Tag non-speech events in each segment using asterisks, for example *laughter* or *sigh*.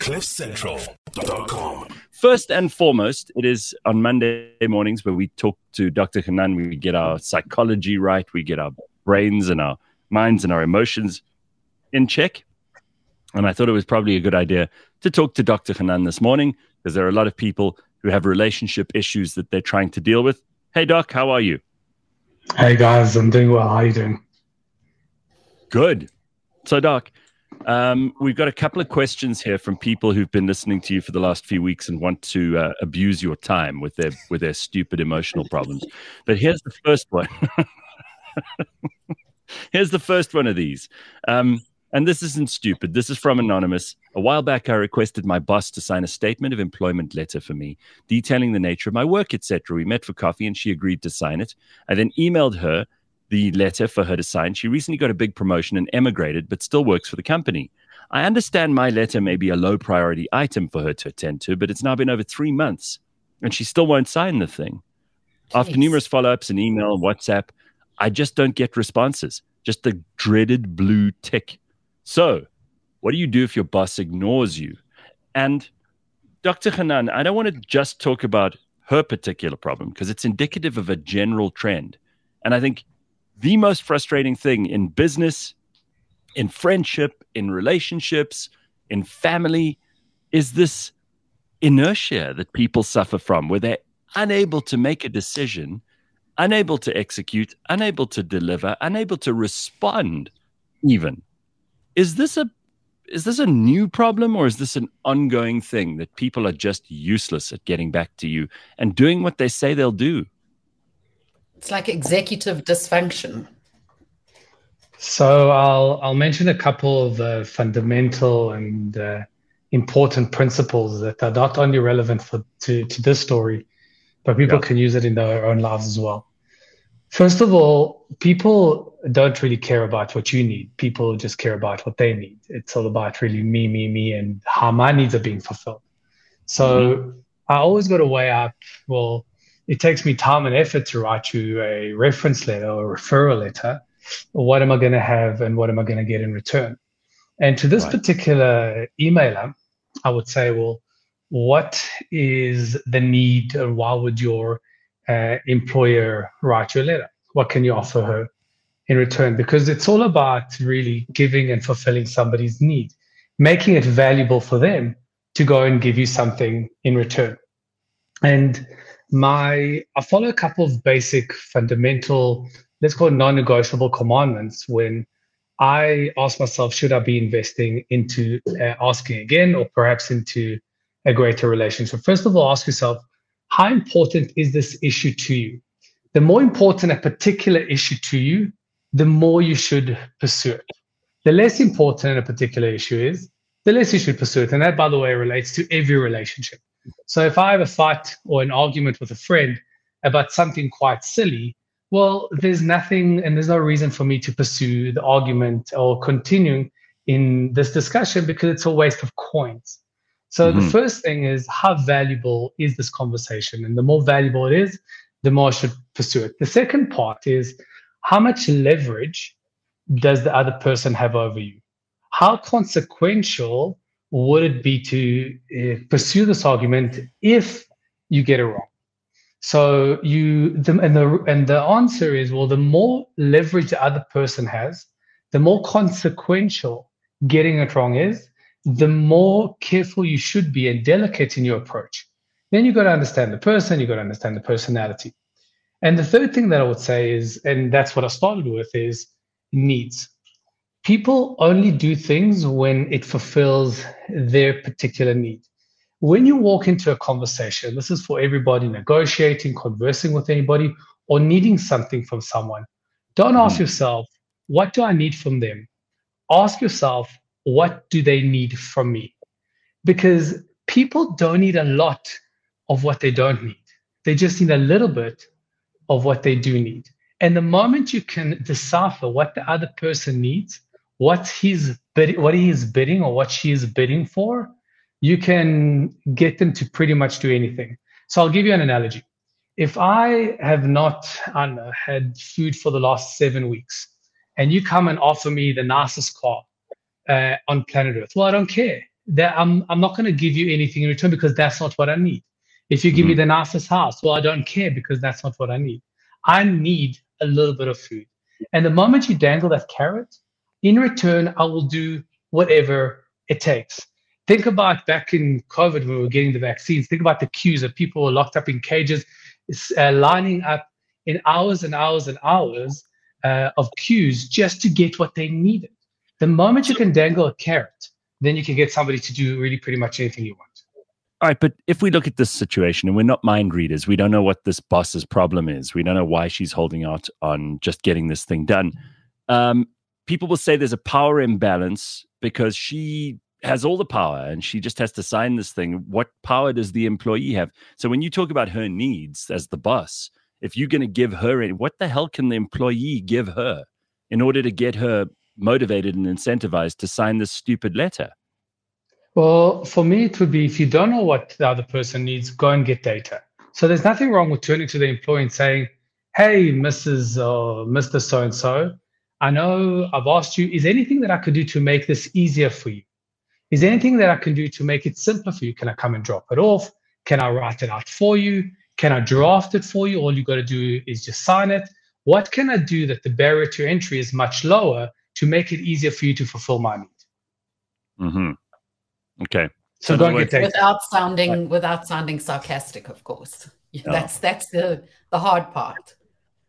CliffCentral.com. First and foremost, it is on Monday mornings where we talk to Dr. Hanan. We get our psychology right, we get our brains and our minds and our emotions in check. And I thought it was probably a good idea to talk to Dr. Hanan this morning because there are a lot of people who have relationship issues that they're trying to deal with. Hey, Doc, how are you? Hey, guys, I'm doing well. How are you doing? Good. So, Doc, um, we've got a couple of questions here from people who've been listening to you for the last few weeks and want to uh, abuse your time with their with their stupid emotional problems. But here's the first one. *laughs* here's the first one of these. Um, and this isn't stupid. This is from Anonymous. A while back, I requested my boss to sign a statement of employment letter for me, detailing the nature of my work, etc. We met for coffee and she agreed to sign it. I then emailed her the letter for her to sign. She recently got a big promotion and emigrated, but still works for the company. I understand my letter may be a low priority item for her to attend to, but it's now been over three months and she still won't sign the thing. After numerous follow ups and email and WhatsApp, I just don't get responses, just the dreaded blue tick. So, what do you do if your boss ignores you? And Dr. Hanan, I don't want to just talk about her particular problem because it's indicative of a general trend. And I think the most frustrating thing in business, in friendship, in relationships, in family is this inertia that people suffer from where they're unable to make a decision, unable to execute, unable to deliver, unable to respond even. Is this a is this a new problem or is this an ongoing thing that people are just useless at getting back to you and doing what they say they'll do? It's like executive dysfunction. So I'll I'll mention a couple of the fundamental and uh, important principles that are not only relevant for to, to this story, but people yeah. can use it in their own lives as well. First of all, people don't really care about what you need. People just care about what they need. It's all about really me, me, me, and how my needs are being fulfilled. So mm-hmm. I always got to weigh up, well, it takes me time and effort to write you a reference letter or a referral letter. What am I going to have and what am I going to get in return? And to this right. particular emailer, I would say, well, what is the need and why would your uh, employer write you a letter? What can you offer her in return? Because it's all about really giving and fulfilling somebody's need, making it valuable for them to go and give you something in return. And my I follow a couple of basic fundamental, let's call non-negotiable commandments when I ask myself, should I be investing into uh, asking again or perhaps into a greater relationship? First of all, ask yourself, how important is this issue to you? The more important a particular issue to you, the more you should pursue it. The less important a particular issue is, the less you should pursue it. And that, by the way, relates to every relationship. So if I have a fight or an argument with a friend about something quite silly, well, there's nothing and there's no reason for me to pursue the argument or continuing in this discussion because it's a waste of coins. So mm-hmm. the first thing is how valuable is this conversation? And the more valuable it is, the more I should pursue it. The second part is how much leverage does the other person have over you? How consequential would it be to uh, pursue this argument if you get it wrong? So you the, and the and the answer is well, the more leverage the other person has, the more consequential getting it wrong is, the more careful you should be and delicate in your approach. Then you got to understand the person, you got to understand the personality. And the third thing that I would say is, and that's what I started with, is needs people only do things when it fulfills their particular need. When you walk into a conversation, this is for everybody negotiating, conversing with anybody, or needing something from someone. Don't ask mm. yourself, what do I need from them? Ask yourself, what do they need from me? Because people don't need a lot of what they don't need. They just need a little bit of what they do need. And the moment you can decipher what the other person needs, what he's bidding, what he is bidding or what she is bidding for, you can get them to pretty much do anything. So I'll give you an analogy. If I have not I know, had food for the last seven weeks, and you come and offer me the nicest car uh, on planet Earth, well, I don't care. that I'm I'm not going to give you anything in return because that's not what I need. If you give me mm-hmm. the nicest house, well, I don't care because that's not what I need. I need a little bit of food. And the moment you dangle that carrot, in return, I will do whatever it takes. Think about back in COVID when we were getting the vaccines. Think about the queues of people were locked up in cages, uh, lining up in hours and hours and hours uh, of queues just to get what they needed. The moment you can dangle a carrot, then you can get somebody to do really pretty much anything you want. All right, but if we look at this situation and we're not mind readers, we don't know what this boss's problem is. We don't know why she's holding out on just getting this thing done. Um, people will say there's a power imbalance because she has all the power and she just has to sign this thing. What power does the employee have? So when you talk about her needs as the boss, if you're going to give her any, what the hell can the employee give her in order to get her motivated and incentivized to sign this stupid letter? Well, for me, it would be if you don't know what the other person needs, go and get data. So there's nothing wrong with turning to the employee and saying, Hey, Mrs. or uh, Mr. So and so, I know I've asked you, is anything that I could do to make this easier for you? Is anything that I can do to make it simpler for you? Can I come and drop it off? Can I write it out for you? Can I draft it for you? All you got to do is just sign it. What can I do that the barrier to entry is much lower to make it easier for you to fulfill my need? Mm-hmm. Okay. So, so get data. without sounding right. without sounding sarcastic, of course. Yeah, That's that's the the hard part.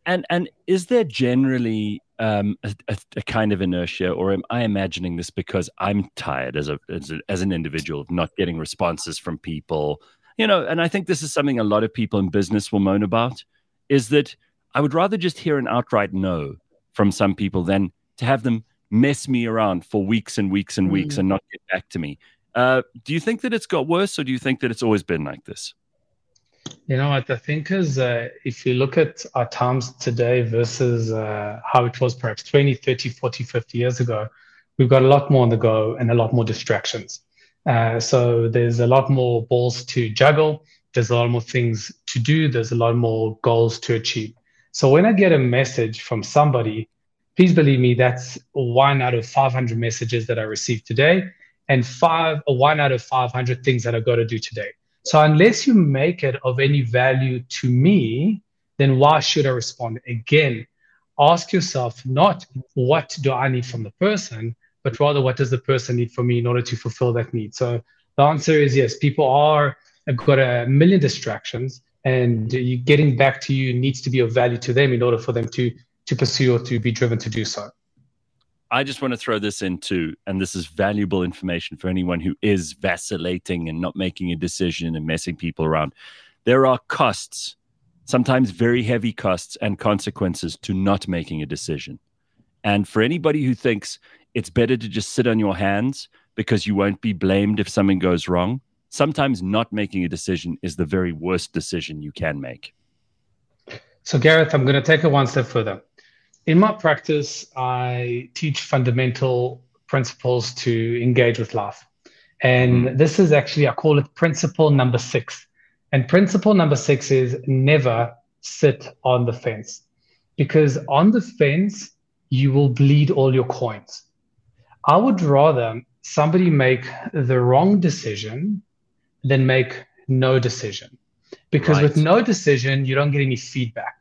And and is there generally um, a, a, kind of inertia, or am I imagining this because I'm tired as a, as a as an individual of not getting responses from people? You know, and I think this is something a lot of people in business will moan about. Is that I would rather just hear an outright no from some people than to have them mess me around for weeks and weeks and weeks mm. and not get back to me. Uh, do you think that it's got worse, or do you think that it's always been like this? You know what I think is uh, if you look at our times today versus uh, how it was perhaps 20, 30, 40, 50 years ago, we've got a lot more on the go and a lot more distractions. Uh, so there's a lot more balls to juggle. There's a lot more things to do. There's a lot more goals to achieve. So when I get a message from somebody, please believe me, that's one out of 500 messages that I received today and five one out of 500 things that I've got to do today. So unless you make it of any value to me, then why should I respond? Again, ask yourself not what do I need from the person, but rather what does the person need from me in order to fulfill that need. So the answer is yes. People are have got a million distractions, and getting back to you needs to be of value to them in order for them to to pursue or to be driven to do so. I just want to throw this into, and this is valuable information for anyone who is vacillating and not making a decision and messing people around. There are costs, sometimes very heavy costs and consequences to not making a decision. And for anybody who thinks it's better to just sit on your hands because you won't be blamed if something goes wrong, sometimes not making a decision is the very worst decision you can make. So, Gareth, I'm going to take it one step further in my practice, I teach fundamental principles to engage with life. And mm. this is actually, I call it principle number six. And principle number six is never sit on the fence because on the fence, you will bleed all your coins. I would rather somebody make the wrong decision than make no decision because right. with no decision, you don't get any feedback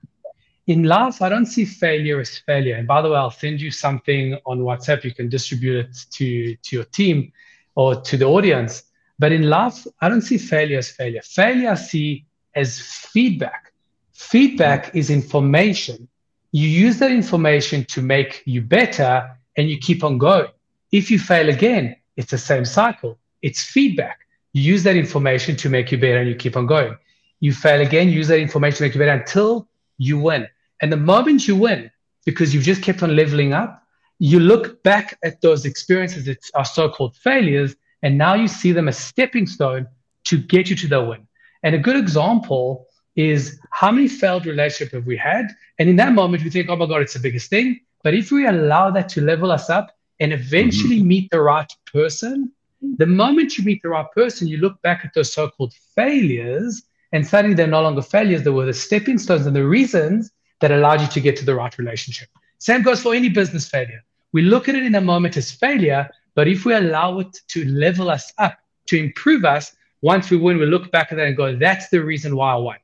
in life, I don't see failure as failure. And by the way, I'll send you something on WhatsApp. You can distribute it to, to your team or to the audience. But in life, I don't see failure as failure. Failure I see as feedback. Feedback is information. You use that information to make you better and you keep on going. If you fail again, it's the same cycle. It's feedback. You use that information to make you better and you keep on going. You fail again, use that information to make you better until you win. And the moment you win, because you've just kept on leveling up, you look back at those experiences that are so-called failures, and now you see them as stepping stone to get you to the win. And a good example is how many failed relationships have we had? And in that moment, we think, oh my God, it's the biggest thing. But if we allow that to level us up and eventually mm-hmm. meet the right person, the moment you meet the right person, you look back at those so-called failures, and suddenly they're no longer failures. They were the stepping stones and the reasons that allowed you to get to the right relationship. Same goes for any business failure. We look at it in a moment as failure, But if we allow it to level us up, to improve us, once we win, we look back at that and go, that's the reason why I won.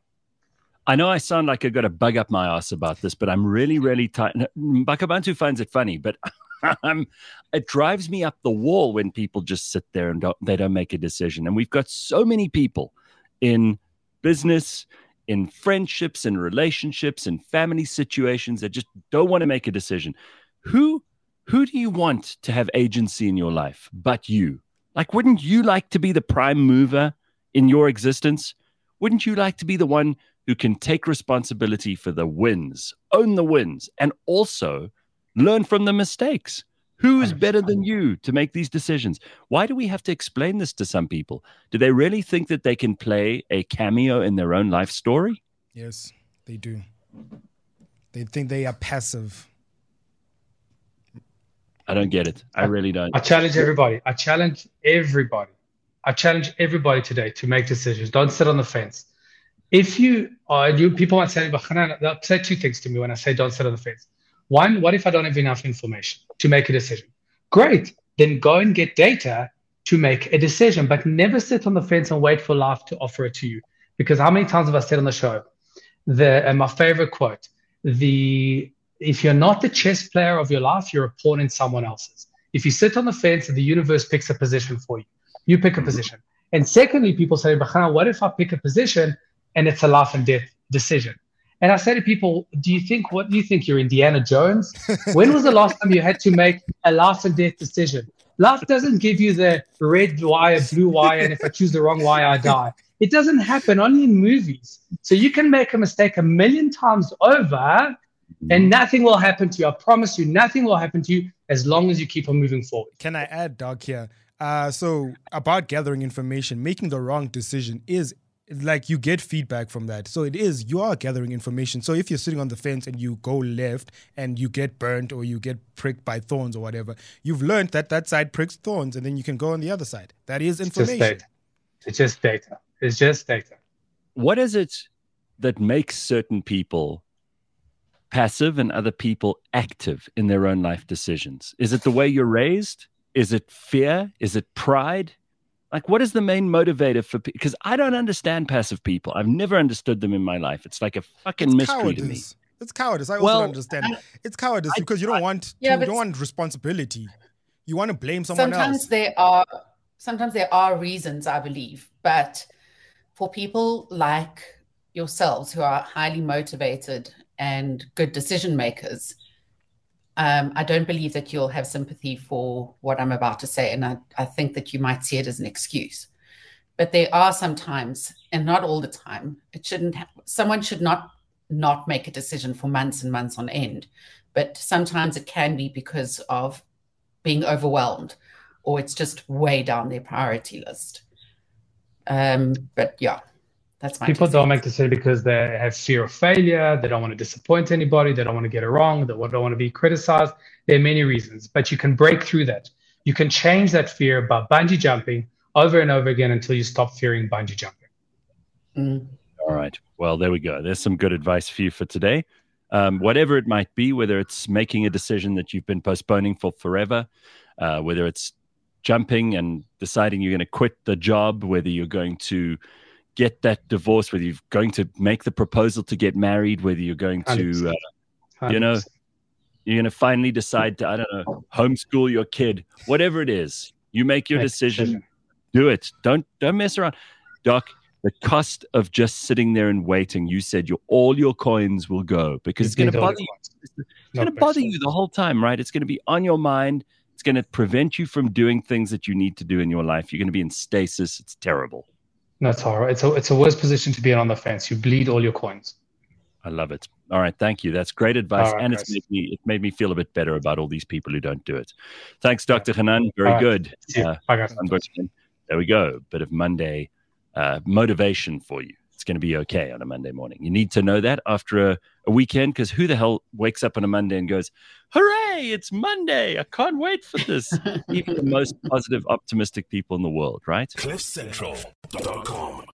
I know I sound like I've got a bug up my ass about this, but I'm really, really tight. Bakabantu finds it funny, but *laughs* um, it drives me up the wall when people just sit there and don't, they don't make a decision. And we've got so many people in business, in friendships and relationships and family situations that just don't want to make a decision. Who who do you want to have agency in your life but you? Like wouldn't you like to be the prime mover in your existence? Wouldn't you like to be the one who can take responsibility for the wins, own the wins, and also learn from the mistakes? Who is better than you to make these decisions? Why do we have to explain this to some people? Do they really think that they can play a cameo in their own life story? Yes, they do. They think they are passive. I don't get it. I really don't. I challenge everybody. I challenge everybody. I challenge everybody today to make decisions. Don't sit on the fence. If you are, you people might say, but they'll say two things to me when I say don't sit on the fence. One, what if I don't have enough information to make a decision? Great. Then go and get data to make a decision, but never sit on the fence and wait for life to offer it to you. Because how many times have I said on the show, the and my favorite quote, the if you're not the chess player of your life, you're a pawn in someone else's. If you sit on the fence and the universe picks a position for you, you pick a mm-hmm. position. And secondly, people say, what if I pick a position and it's a life and death decision? And I say to people, do you think, what do you think? You're Indiana Jones? when was the last time you had to make a life and death decision? Life doesn't give you the red wire, blue wire, and if I choose the wrong wire, I die. It doesn't happen only in movies. So you can make a mistake a million times over and nothing will happen to you. I promise you, nothing will happen to you as long as you keep on moving forward. Can I add, Doc, here? Uh, so about gathering information, making the wrong decision is like you get feedback from that. So it is you are gathering information. So if you're sitting on the fence and you go left and you get burnt or you get pricked by thorns or whatever, you've learned that that side pricks thorns and then you can go on the other side. That is information. It's just data. It's just data. It's just data. What is it that makes certain people passive and other people active in their own life decisions? Is it the way you're raised? Is it fear? Is it pride? Like, what is the main motivator for? Because I don't understand passive people. I've never understood them in my life. It's like a fucking it's mystery cowardice. to me. It's cowardice. I also well, understand. I, it's cowardice I, because you don't I, want yeah, to, you don't want responsibility. You want to blame someone sometimes else. there are sometimes there are reasons, I believe, but for people like yourselves who are highly motivated and good decision makers, um, I don't believe that you'll have sympathy for what I'm about to say. And I, I think that you might see it as an excuse. But there are sometimes, and not all the time, it shouldn't, someone should not not make a decision for months and months on end. But sometimes it can be because of being overwhelmed or it's just way down their priority list. Um, but yeah. That's my people don't make decisions because they have fear of failure. They don't want to disappoint anybody. They don't want to get it wrong. They don't want to be criticized. There are many reasons, but you can break through that. You can change that fear by bungee jumping over and over again until you stop fearing bungee jumping. Mm. All right. Well, there we go. There's some good advice for you for today. Um, whatever it might be, whether it's making a decision that you've been postponing for forever, uh, whether it's jumping and deciding you're going to quit the job, whether you're going to get that divorce, whether you're going to make the proposal to get married, whether you're going to, uh, you know, you're going to finally decide to, I don't know, homeschool your kid, whatever it is, you make your decision, do it. Don't don't mess around, Doc. The cost of just sitting there and waiting, you said your all your coins will go because it's, it's going to bother you. It's going to bother you the whole time, right? It's going to be on your mind. It's going to prevent you from doing things that you need to do in your life. You're going to be in stasis. It's terrible. That's all right. It's a it's a worse position to be in on the fence. You bleed all your coins. I love it. All right, thank you. That's great advice, right, and it's made me it made me feel a bit better about all these people who don't do it. Thanks, Dr. Hanan. Very all good. Right. Uh, there we go. Bit of Monday uh, motivation for you. It's going to be okay on a Monday morning. You need to know that after a, a weekend, because who the hell wakes up on a Monday and goes, "Hooray! It's Monday! I can't wait for this." *laughs* Even the most positive, optimistic people in the world, right? CliffCentral.com